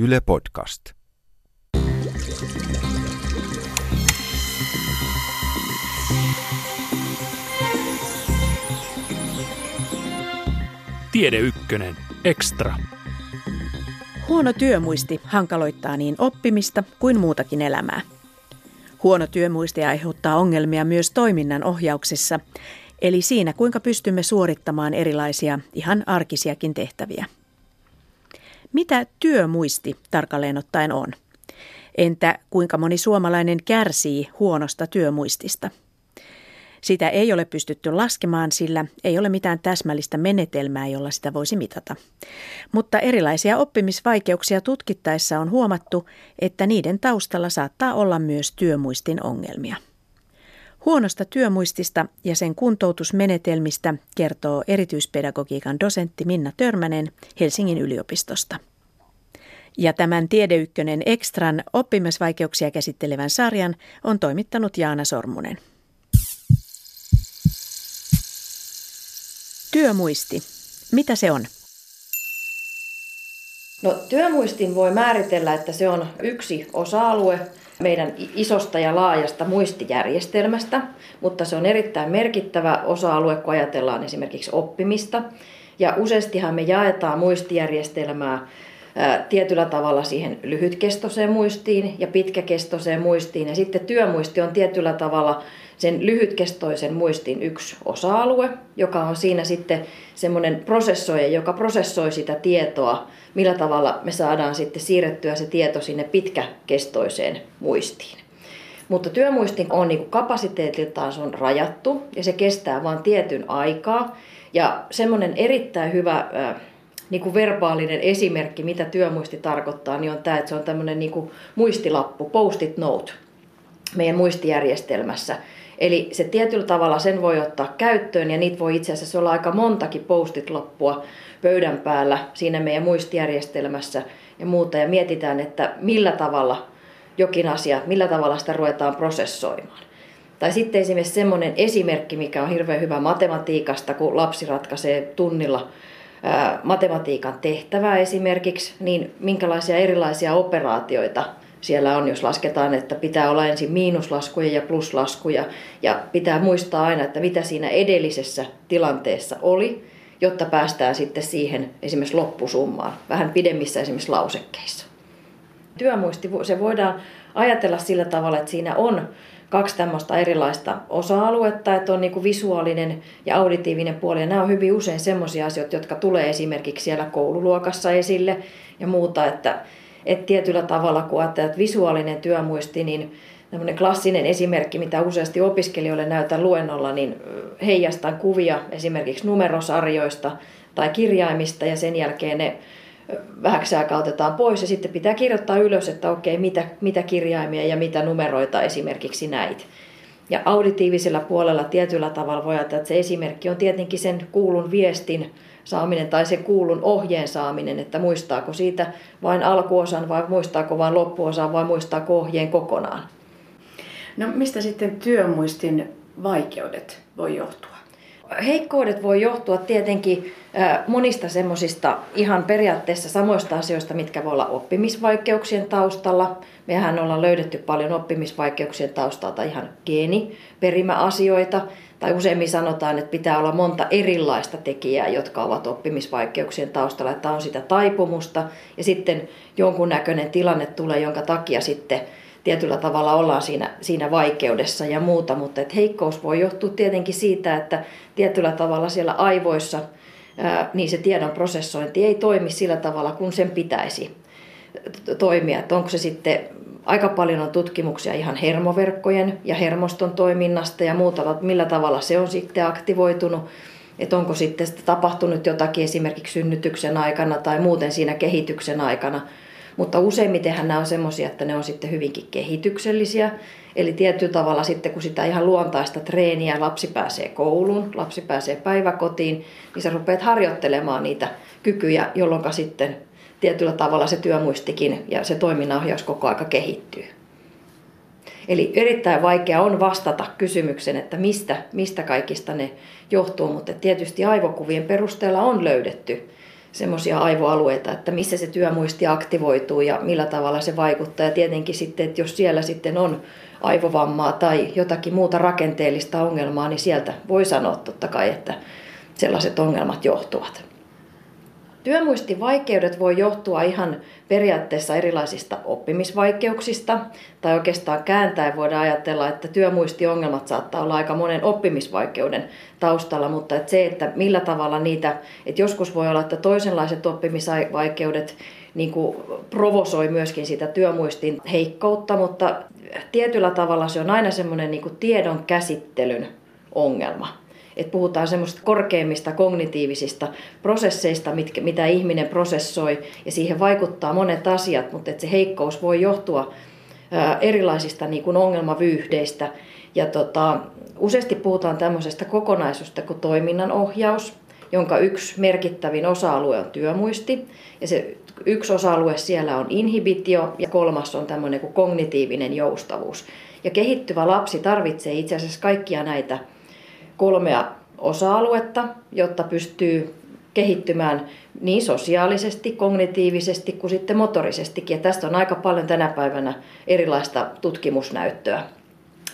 Yle Podcast. Tiede Ykkönen. Extra. Huono työmuisti hankaloittaa niin oppimista kuin muutakin elämää. Huono työmuisti aiheuttaa ongelmia myös toiminnan ohjauksessa, eli siinä kuinka pystymme suorittamaan erilaisia ihan arkisiakin tehtäviä. Mitä työmuisti tarkalleen ottaen on? Entä kuinka moni suomalainen kärsii huonosta työmuistista? Sitä ei ole pystytty laskemaan, sillä ei ole mitään täsmällistä menetelmää, jolla sitä voisi mitata. Mutta erilaisia oppimisvaikeuksia tutkittaessa on huomattu, että niiden taustalla saattaa olla myös työmuistin ongelmia. Huonosta työmuistista ja sen kuntoutusmenetelmistä kertoo erityispedagogiikan dosentti Minna Törmänen Helsingin yliopistosta. Ja tämän Tiedeykkönen Extran oppimisvaikeuksia käsittelevän sarjan on toimittanut Jaana Sormunen. Työmuisti. Mitä se on? No, työmuistin voi määritellä, että se on yksi osa-alue meidän isosta ja laajasta muistijärjestelmästä, mutta se on erittäin merkittävä osa-alue, kun ajatellaan esimerkiksi oppimista. Ja useastihan me jaetaan muistijärjestelmää tietyllä tavalla siihen lyhytkestoiseen muistiin ja pitkäkestoiseen muistiin. Ja sitten työmuisti on tietyllä tavalla sen lyhytkestoisen muistin yksi osa-alue, joka on siinä sitten semmoinen prosessoija, joka prosessoi sitä tietoa, millä tavalla me saadaan sitten siirrettyä se tieto sinne pitkäkestoiseen muistiin. Mutta työmuistin on niin kapasiteetiltaan se on rajattu ja se kestää vain tietyn aikaa. Ja semmoinen erittäin hyvä niin kuin verbaalinen esimerkki, mitä työmuisti tarkoittaa, niin on tämä, että se on tämmöinen niin kuin muistilappu, post-it note meidän muistijärjestelmässä. Eli se tietyllä tavalla sen voi ottaa käyttöön ja niitä voi itse asiassa olla aika montakin postit-loppua pöydän päällä siinä meidän muistijärjestelmässä ja muuta. Ja mietitään, että millä tavalla jokin asia, millä tavalla sitä ruvetaan prosessoimaan. Tai sitten esimerkiksi semmoinen esimerkki, mikä on hirveän hyvä matematiikasta, kun lapsi ratkaisee tunnilla matematiikan tehtävää esimerkiksi, niin minkälaisia erilaisia operaatioita siellä on, jos lasketaan, että pitää olla ensin miinuslaskuja ja pluslaskuja ja pitää muistaa aina, että mitä siinä edellisessä tilanteessa oli, jotta päästään sitten siihen esimerkiksi loppusummaan, vähän pidemmissä esimerkiksi lausekkeissa. Työmuisti, se voidaan ajatella sillä tavalla, että siinä on kaksi tämmöistä erilaista osa-aluetta, että on niin kuin visuaalinen ja auditiivinen puoli. Ja nämä on hyvin usein semmoisia asioita, jotka tulee esimerkiksi siellä koululuokassa esille ja muuta, että, että tietyllä tavalla, kun ajattelee, että visuaalinen työmuisti, niin tämmöinen klassinen esimerkki, mitä useasti opiskelijoille näytän luennolla, niin heijastan kuvia esimerkiksi numerosarjoista tai kirjaimista ja sen jälkeen ne vähäksi aikaa otetaan pois ja sitten pitää kirjoittaa ylös, että okei, mitä, mitä kirjaimia ja mitä numeroita esimerkiksi näit. Ja auditiivisella puolella tietyllä tavalla voi ajatella, että se esimerkki on tietenkin sen kuulun viestin saaminen tai sen kuulun ohjeen saaminen, että muistaako siitä vain alkuosan vai muistaako vain loppuosan vai muistaako ohjeen kokonaan. No mistä sitten työmuistin vaikeudet voi johtua? Heikkoudet voi johtua tietenkin monista semmoisista ihan periaatteessa samoista asioista, mitkä voi olla oppimisvaikeuksien taustalla. Mehän ollaan löydetty paljon oppimisvaikeuksien taustalta ihan geeniperimäasioita. Tai useimmin sanotaan, että pitää olla monta erilaista tekijää, jotka ovat oppimisvaikeuksien taustalla. Että on sitä taipumusta ja sitten jonkunnäköinen tilanne tulee, jonka takia sitten tietyllä tavalla ollaan siinä, siinä vaikeudessa ja muuta, mutta et heikkous voi johtua tietenkin siitä, että tietyllä tavalla siellä aivoissa ää, niin se tiedon prosessointi ei toimi sillä tavalla, kun sen pitäisi toimia. Että onko se sitten, aika paljon on tutkimuksia ihan hermoverkkojen ja hermoston toiminnasta ja muuta, millä tavalla se on sitten aktivoitunut että onko sitten tapahtunut jotakin esimerkiksi synnytyksen aikana tai muuten siinä kehityksen aikana, mutta useimmitenhän nämä on semmoisia, että ne on sitten hyvinkin kehityksellisiä. Eli tietyllä tavalla sitten, kun sitä ihan luontaista treeniä, lapsi pääsee kouluun, lapsi pääsee päiväkotiin, niin sä rupeat harjoittelemaan niitä kykyjä, jolloin sitten tietyllä tavalla se työmuistikin ja se toiminnanohjaus koko aika kehittyy. Eli erittäin vaikea on vastata kysymykseen, että mistä, mistä kaikista ne johtuu, mutta tietysti aivokuvien perusteella on löydetty semmoisia aivoalueita, että missä se työmuisti aktivoituu ja millä tavalla se vaikuttaa. Ja tietenkin sitten, että jos siellä sitten on aivovammaa tai jotakin muuta rakenteellista ongelmaa, niin sieltä voi sanoa totta kai, että sellaiset ongelmat johtuvat. Työmuistivaikeudet voi johtua ihan periaatteessa erilaisista oppimisvaikeuksista, tai oikeastaan kääntäen voidaan ajatella, että työmuistiongelmat saattaa olla aika monen oppimisvaikeuden taustalla, mutta että se, että millä tavalla niitä, että joskus voi olla, että toisenlaiset oppimisvaikeudet niin kuin provosoi myöskin sitä työmuistin heikkoutta, mutta tietyllä tavalla se on aina semmoinen niin tiedon käsittelyn ongelma että puhutaan semmoista korkeimmista kognitiivisista prosesseista, mitkä, mitä ihminen prosessoi, ja siihen vaikuttaa monet asiat, mutta että se heikkous voi johtua erilaisista niin kuin ongelmavyyhdeistä. Ja tota, useasti puhutaan tämmöisestä kokonaisuudesta kuin toiminnan ohjaus, jonka yksi merkittävin osa-alue on työmuisti. Ja se yksi osa-alue siellä on inhibitio ja kolmas on tämmöinen kuin kognitiivinen joustavuus. Ja kehittyvä lapsi tarvitsee itse asiassa kaikkia näitä kolmea osa-aluetta, jotta pystyy kehittymään niin sosiaalisesti, kognitiivisesti kuin sitten motorisestikin. Ja tästä on aika paljon tänä päivänä erilaista tutkimusnäyttöä.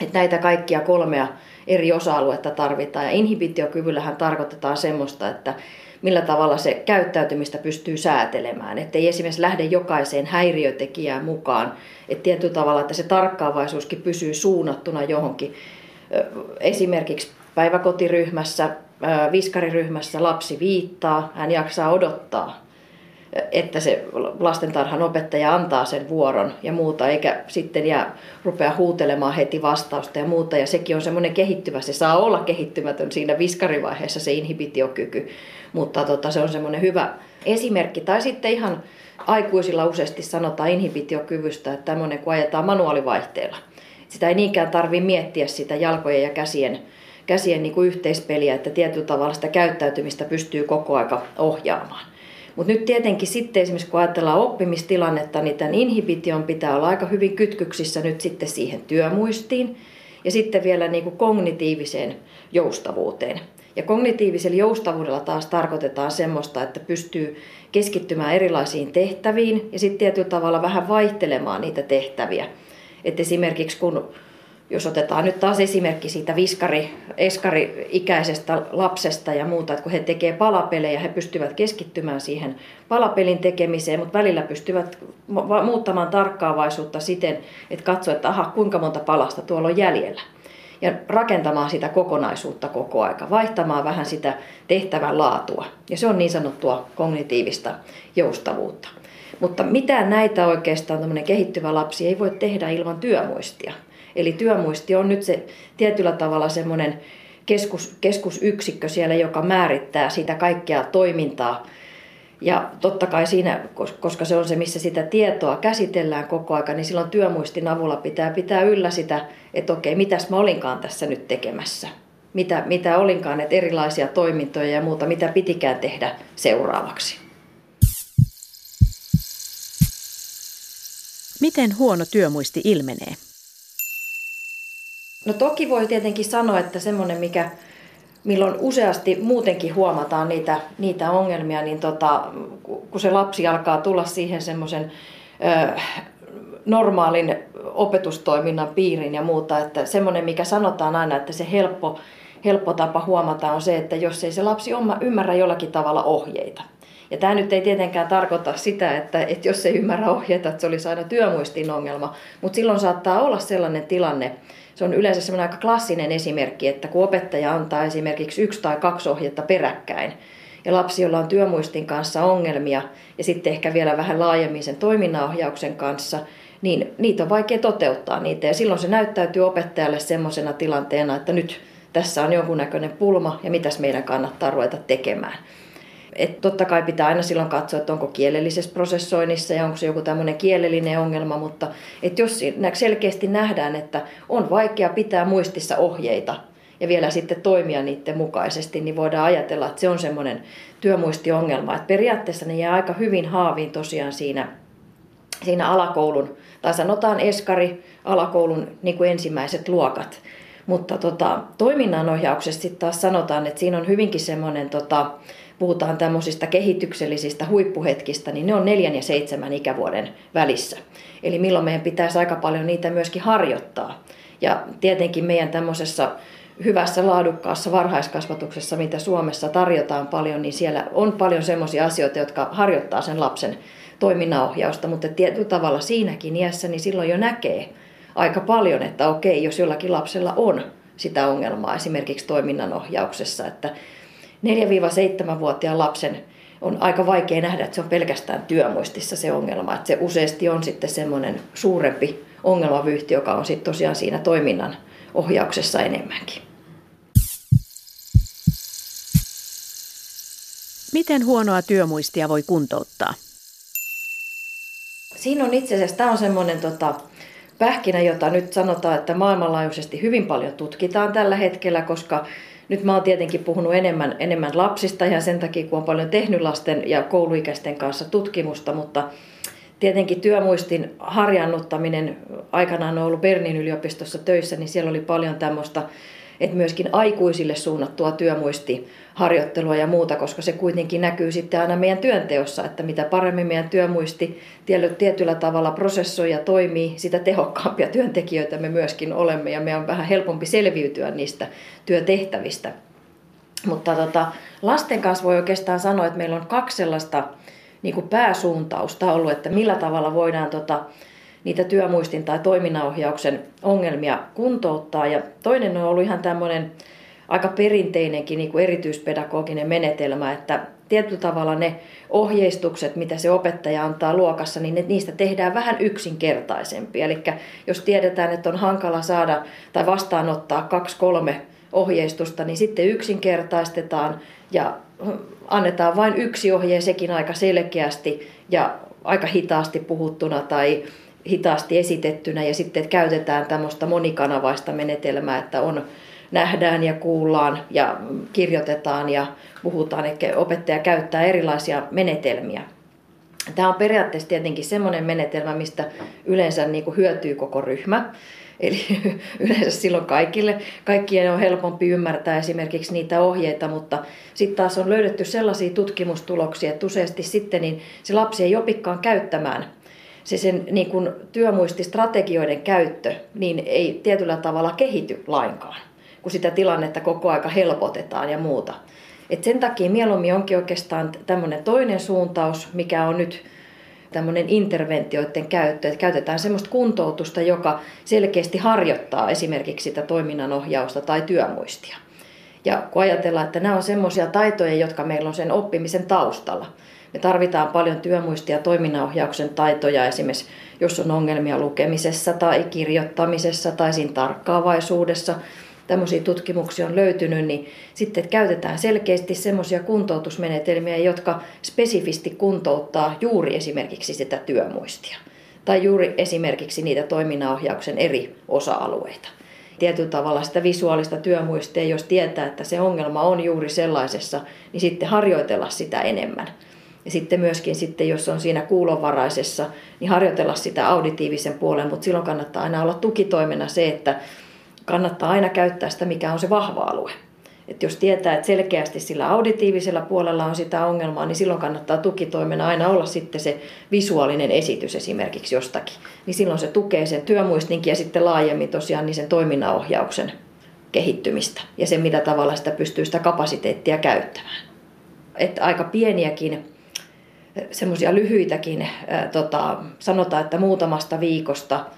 Että näitä kaikkia kolmea eri osa-aluetta tarvitaan. Ja inhibitiokyvyllähän tarkoitetaan semmoista, että millä tavalla se käyttäytymistä pystyy säätelemään. Että ei esimerkiksi lähde jokaiseen häiriötekijään mukaan. Että tietyllä tavalla, että se tarkkaavaisuuskin pysyy suunnattuna johonkin. Esimerkiksi päiväkotiryhmässä, viskariryhmässä lapsi viittaa, hän jaksaa odottaa, että se lastentarhan opettaja antaa sen vuoron ja muuta, eikä sitten jää rupea huutelemaan heti vastausta ja muuta. Ja sekin on semmoinen kehittyvä, se saa olla kehittymätön siinä viskarivaiheessa se inhibitiokyky, mutta tota, se on semmoinen hyvä esimerkki. Tai sitten ihan aikuisilla useasti sanotaan inhibitiokyvystä, että tämmöinen kun ajetaan manuaalivaihteella. Sitä ei niinkään tarvitse miettiä sitä jalkojen ja käsien käsien niin kuin yhteispeliä, että tietyllä tavalla sitä käyttäytymistä pystyy koko aika ohjaamaan. Mutta nyt tietenkin sitten esimerkiksi kun ajatellaan oppimistilannetta, niin tämän inhibition pitää olla aika hyvin kytkyksissä nyt sitten siihen työmuistiin ja sitten vielä niin kuin kognitiiviseen joustavuuteen. Ja kognitiivisella joustavuudella taas tarkoitetaan semmoista, että pystyy keskittymään erilaisiin tehtäviin ja sitten tietyllä tavalla vähän vaihtelemaan niitä tehtäviä. Et esimerkiksi kun jos otetaan nyt taas esimerkki siitä viskari, eskari-ikäisestä lapsesta ja muuta, että kun he tekevät palapelejä, he pystyvät keskittymään siihen palapelin tekemiseen, mutta välillä pystyvät muuttamaan tarkkaavaisuutta siten, että katsoo, että aha, kuinka monta palasta tuolla on jäljellä. Ja rakentamaan sitä kokonaisuutta koko aika, vaihtamaan vähän sitä tehtävän laatua. Ja se on niin sanottua kognitiivista joustavuutta. Mutta mitään näitä oikeastaan kehittyvä lapsi ei voi tehdä ilman työmuistia. Eli työmuisti on nyt se tietyllä tavalla semmoinen keskus, keskusyksikkö siellä, joka määrittää sitä kaikkea toimintaa. Ja totta kai siinä, koska se on se, missä sitä tietoa käsitellään koko aika, niin silloin työmuistin avulla pitää pitää yllä sitä, että okei, mitäs mä olinkaan tässä nyt tekemässä. Mitä, mitä olinkaan, että erilaisia toimintoja ja muuta, mitä pitikään tehdä seuraavaksi. Miten huono työmuisti ilmenee? No toki voi tietenkin sanoa, että semmoinen, mikä, milloin useasti muutenkin huomataan niitä, niitä ongelmia, niin tota, kun se lapsi alkaa tulla siihen semmoisen normaalin opetustoiminnan piiriin ja muuta, että semmoinen, mikä sanotaan aina, että se helppo, helppo tapa huomata on se, että jos ei se lapsi ymmärrä jollakin tavalla ohjeita. Ja tämä nyt ei tietenkään tarkoita sitä, että, että jos ei ymmärrä ohjeita, että se olisi aina työmuistin ongelma, mutta silloin saattaa olla sellainen tilanne, se on yleensä semmoinen aika klassinen esimerkki, että kun opettaja antaa esimerkiksi yksi tai kaksi ohjetta peräkkäin, ja lapsi, jolla on työmuistin kanssa ongelmia, ja sitten ehkä vielä vähän laajemmin sen toiminnanohjauksen kanssa, niin niitä on vaikea toteuttaa niitä. Ja silloin se näyttäytyy opettajalle semmoisena tilanteena, että nyt tässä on jonkunnäköinen pulma, ja mitäs meidän kannattaa ruveta tekemään. Et totta kai pitää aina silloin katsoa, että onko kielellisessä prosessoinnissa ja onko se joku tämmöinen kielellinen ongelma, mutta että jos selkeästi nähdään, että on vaikea pitää muistissa ohjeita ja vielä sitten toimia niiden mukaisesti, niin voidaan ajatella, että se on semmoinen työmuistiongelma. Että periaatteessa ne jää aika hyvin haaviin tosiaan siinä, siinä alakoulun, tai sanotaan eskari, alakoulun niin kuin ensimmäiset luokat. Mutta tota, toiminnanohjauksessa sitten taas sanotaan, että siinä on hyvinkin semmoinen tota, puhutaan tämmöisistä kehityksellisistä huippuhetkistä, niin ne on neljän ja seitsemän ikävuoden välissä. Eli milloin meidän pitäisi aika paljon niitä myöskin harjoittaa. Ja tietenkin meidän tämmöisessä hyvässä laadukkaassa varhaiskasvatuksessa, mitä Suomessa tarjotaan paljon, niin siellä on paljon semmoisia asioita, jotka harjoittaa sen lapsen toiminnanohjausta, mutta tietyllä tavalla siinäkin iässä, niin silloin jo näkee aika paljon, että okei, jos jollakin lapsella on sitä ongelmaa esimerkiksi toiminnanohjauksessa, että 4-7-vuotiaan lapsen on aika vaikea nähdä, että se on pelkästään työmuistissa se ongelma, että se useasti on sitten semmoinen suurempi ongelmavyyhti, joka on sitten tosiaan siinä toiminnan ohjauksessa enemmänkin. Miten huonoa työmuistia voi kuntouttaa? Siinä on itse asiassa, tämä on semmoinen tota, pähkinä, jota nyt sanotaan, että maailmanlaajuisesti hyvin paljon tutkitaan tällä hetkellä, koska nyt mä oon tietenkin puhunut enemmän, enemmän lapsista ja sen takia, kun on paljon tehnyt lasten ja kouluikäisten kanssa tutkimusta, mutta tietenkin työmuistin harjannuttaminen, aikanaan on ollut Bernin yliopistossa töissä, niin siellä oli paljon tämmöistä, että myöskin aikuisille suunnattua työmuistiharjoittelua ja muuta, koska se kuitenkin näkyy sitten aina meidän työnteossa, että mitä paremmin meidän työmuisti tietyllä tavalla prosessoi ja toimii, sitä tehokkaampia työntekijöitä me myöskin olemme ja meidän on vähän helpompi selviytyä niistä työtehtävistä. Mutta tota, lasten kanssa voi oikeastaan sanoa, että meillä on kaksi sellaista niin kuin pääsuuntausta ollut, että millä tavalla voidaan tota, niitä työmuistin tai toiminnanohjauksen ongelmia kuntouttaa. Ja toinen on ollut ihan tämmöinen aika perinteinenkin niin kuin erityispedagoginen menetelmä, että tietyllä tavalla ne ohjeistukset, mitä se opettaja antaa luokassa, niin ne, niistä tehdään vähän yksinkertaisempia. Eli jos tiedetään, että on hankala saada tai vastaanottaa kaksi, kolme ohjeistusta, niin sitten yksinkertaistetaan ja annetaan vain yksi ohje, sekin aika selkeästi ja aika hitaasti puhuttuna tai hitaasti esitettynä ja sitten käytetään tämmöistä monikanavaista menetelmää, että on nähdään ja kuullaan ja kirjoitetaan ja puhutaan, eli opettaja käyttää erilaisia menetelmiä. Tämä on periaatteessa tietenkin semmoinen menetelmä, mistä yleensä niin kuin hyötyy koko ryhmä. Eli yleensä silloin kaikille, kaikkien on helpompi ymmärtää esimerkiksi niitä ohjeita, mutta sitten taas on löydetty sellaisia tutkimustuloksia, että useasti sitten niin se lapsi ei opikkaan käyttämään se sen niin kuin työmuististrategioiden käyttö niin ei tietyllä tavalla kehity lainkaan, kun sitä tilannetta koko aika helpotetaan ja muuta. Et sen takia mieluummin onkin oikeastaan tämmöinen toinen suuntaus, mikä on nyt tämmöinen interventioiden käyttö, että käytetään semmoista kuntoutusta, joka selkeästi harjoittaa esimerkiksi sitä toiminnanohjausta tai työmuistia. Ja kun ajatellaan, että nämä on semmoisia taitoja, jotka meillä on sen oppimisen taustalla. Me tarvitaan paljon työmuistia ja toiminnanohjauksen taitoja esimerkiksi, jos on ongelmia lukemisessa tai kirjoittamisessa tai siinä tarkkaavaisuudessa – tämmöisiä tutkimuksia on löytynyt, niin sitten käytetään selkeästi semmoisia kuntoutusmenetelmiä, jotka spesifisti kuntouttaa juuri esimerkiksi sitä työmuistia. Tai juuri esimerkiksi niitä toiminnanohjauksen eri osa-alueita. Tietyllä tavalla sitä visuaalista työmuistia, jos tietää, että se ongelma on juuri sellaisessa, niin sitten harjoitella sitä enemmän. Ja sitten myöskin, sitten, jos on siinä kuulonvaraisessa, niin harjoitella sitä auditiivisen puolen, mutta silloin kannattaa aina olla tukitoimena se, että kannattaa aina käyttää sitä, mikä on se vahva alue. Et jos tietää, että selkeästi sillä auditiivisella puolella on sitä ongelmaa, niin silloin kannattaa tukitoimena aina olla sitten se visuaalinen esitys esimerkiksi jostakin. Niin silloin se tukee sen työmuistinkin ja sitten laajemmin tosiaan niin sen toiminnanohjauksen kehittymistä ja se, mitä tavalla sitä pystyy sitä kapasiteettia käyttämään. Että aika pieniäkin semmoisia lyhyitäkin, ää, tota, sanotaan, että muutamasta viikosta –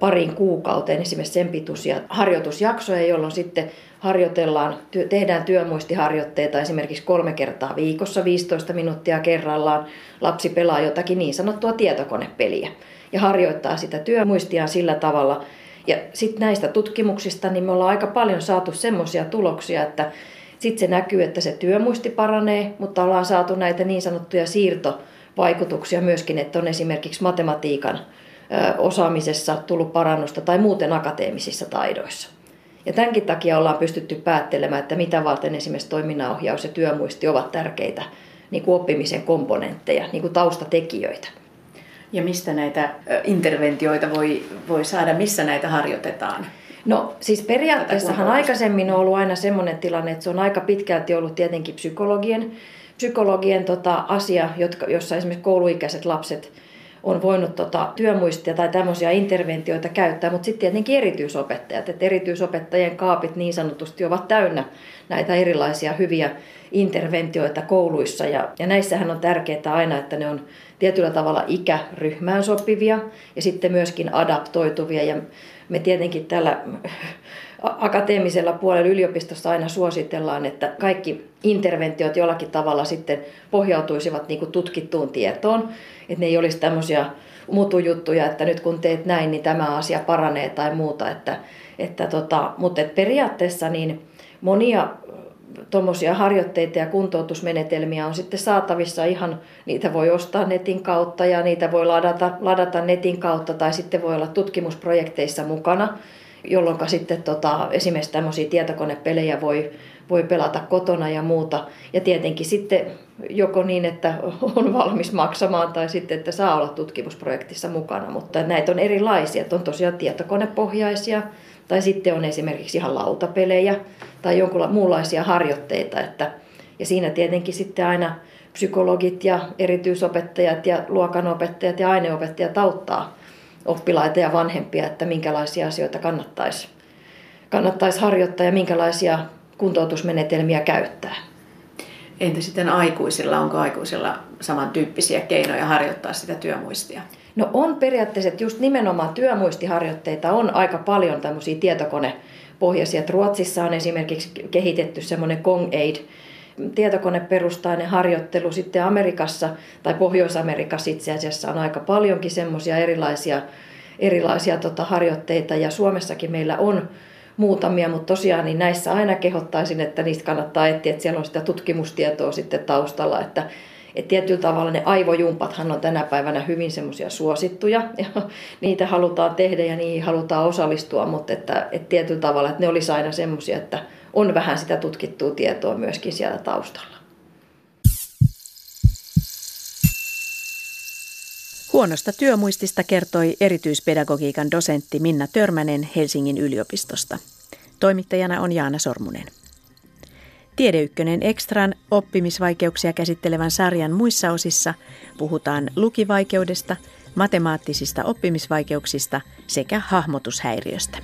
parin kuukauteen esimerkiksi sen pituisia harjoitusjaksoja, jolloin sitten harjoitellaan, tehdään työmuistiharjoitteita esimerkiksi kolme kertaa viikossa, 15 minuuttia kerrallaan. Lapsi pelaa jotakin niin sanottua tietokonepeliä ja harjoittaa sitä työmuistiaan sillä tavalla. Ja sitten näistä tutkimuksista niin me ollaan aika paljon saatu semmoisia tuloksia, että sitten se näkyy, että se työmuisti paranee, mutta ollaan saatu näitä niin sanottuja siirtovaikutuksia myöskin, että on esimerkiksi matematiikan osaamisessa tullut parannusta tai muuten akateemisissa taidoissa. Ja tämänkin takia ollaan pystytty päättelemään, että mitä varten esimerkiksi toiminnanohjaus ja työmuisti ovat tärkeitä niin kuin oppimisen komponentteja, niin kuin taustatekijöitä. Ja mistä näitä interventioita voi, voi saada, missä näitä harjoitetaan? No siis periaatteessahan aikaisemmin on ollut aina semmoinen tilanne, että se on aika pitkälti ollut tietenkin psykologien psykologien tota, asia, jotka, jossa esimerkiksi kouluikäiset lapset on voinut tota, työmuistia tai tämmöisiä interventioita käyttää, mutta sitten tietenkin erityisopettajat, että erityisopettajien kaapit niin sanotusti ovat täynnä näitä erilaisia hyviä interventioita kouluissa. Ja, ja näissähän on tärkeää aina, että ne on tietyllä tavalla ikäryhmään sopivia ja sitten myöskin adaptoituvia. Ja me tietenkin tällä akateemisella puolella yliopistossa aina suositellaan, että kaikki interventiot jollakin tavalla sitten pohjautuisivat niin tutkittuun tietoon, että ne ei olisi tämmöisiä mutujuttuja, että nyt kun teet näin, niin tämä asia paranee tai muuta. Että, että tota, mutta et periaatteessa niin monia tuommoisia harjoitteita ja kuntoutusmenetelmiä on sitten saatavissa ihan, niitä voi ostaa netin kautta ja niitä voi ladata, ladata netin kautta tai sitten voi olla tutkimusprojekteissa mukana, jolloin sitten tota, esimerkiksi tämmöisiä tietokonepelejä voi, voi pelata kotona ja muuta. Ja tietenkin sitten joko niin, että on valmis maksamaan tai sitten, että saa olla tutkimusprojektissa mukana. Mutta näitä on erilaisia, että on tosiaan tietokonepohjaisia tai sitten on esimerkiksi ihan lautapelejä tai jonkun muunlaisia harjoitteita. Että, ja siinä tietenkin sitten aina psykologit ja erityisopettajat ja luokanopettajat ja aineopettajat auttaa oppilaita ja vanhempia, että minkälaisia asioita kannattaisi, kannattaisi harjoittaa ja minkälaisia kuntoutusmenetelmiä käyttää. Entä sitten aikuisilla? Onko aikuisilla samantyyppisiä keinoja harjoittaa sitä työmuistia? No on periaatteessa, että just nimenomaan työmuistiharjoitteita on aika paljon tämmöisiä tietokonepohjaisia. Ruotsissa on esimerkiksi kehitetty semmoinen Kong Aid, tietokoneperustainen harjoittelu. Sitten Amerikassa tai Pohjois-Amerikassa itse asiassa on aika paljonkin semmoisia erilaisia, erilaisia tota, harjoitteita ja Suomessakin meillä on muutamia, mutta tosiaan niin näissä aina kehottaisin, että niistä kannattaa etsiä, että siellä on sitä tutkimustietoa sitten taustalla, että et tietyllä tavalla ne aivojumpathan on tänä päivänä hyvin semmoisia suosittuja ja niitä halutaan tehdä ja niihin halutaan osallistua, mutta että, että tietyllä tavalla että ne olisi aina semmoisia, että on vähän sitä tutkittua tietoa myöskin siellä taustalla. Huonosta työmuistista kertoi erityispedagogiikan dosentti Minna Törmänen Helsingin yliopistosta. Toimittajana on Jaana Sormunen. Tiedeykkönen Extran oppimisvaikeuksia käsittelevän sarjan muissa osissa puhutaan lukivaikeudesta, matemaattisista oppimisvaikeuksista sekä hahmotushäiriöstä.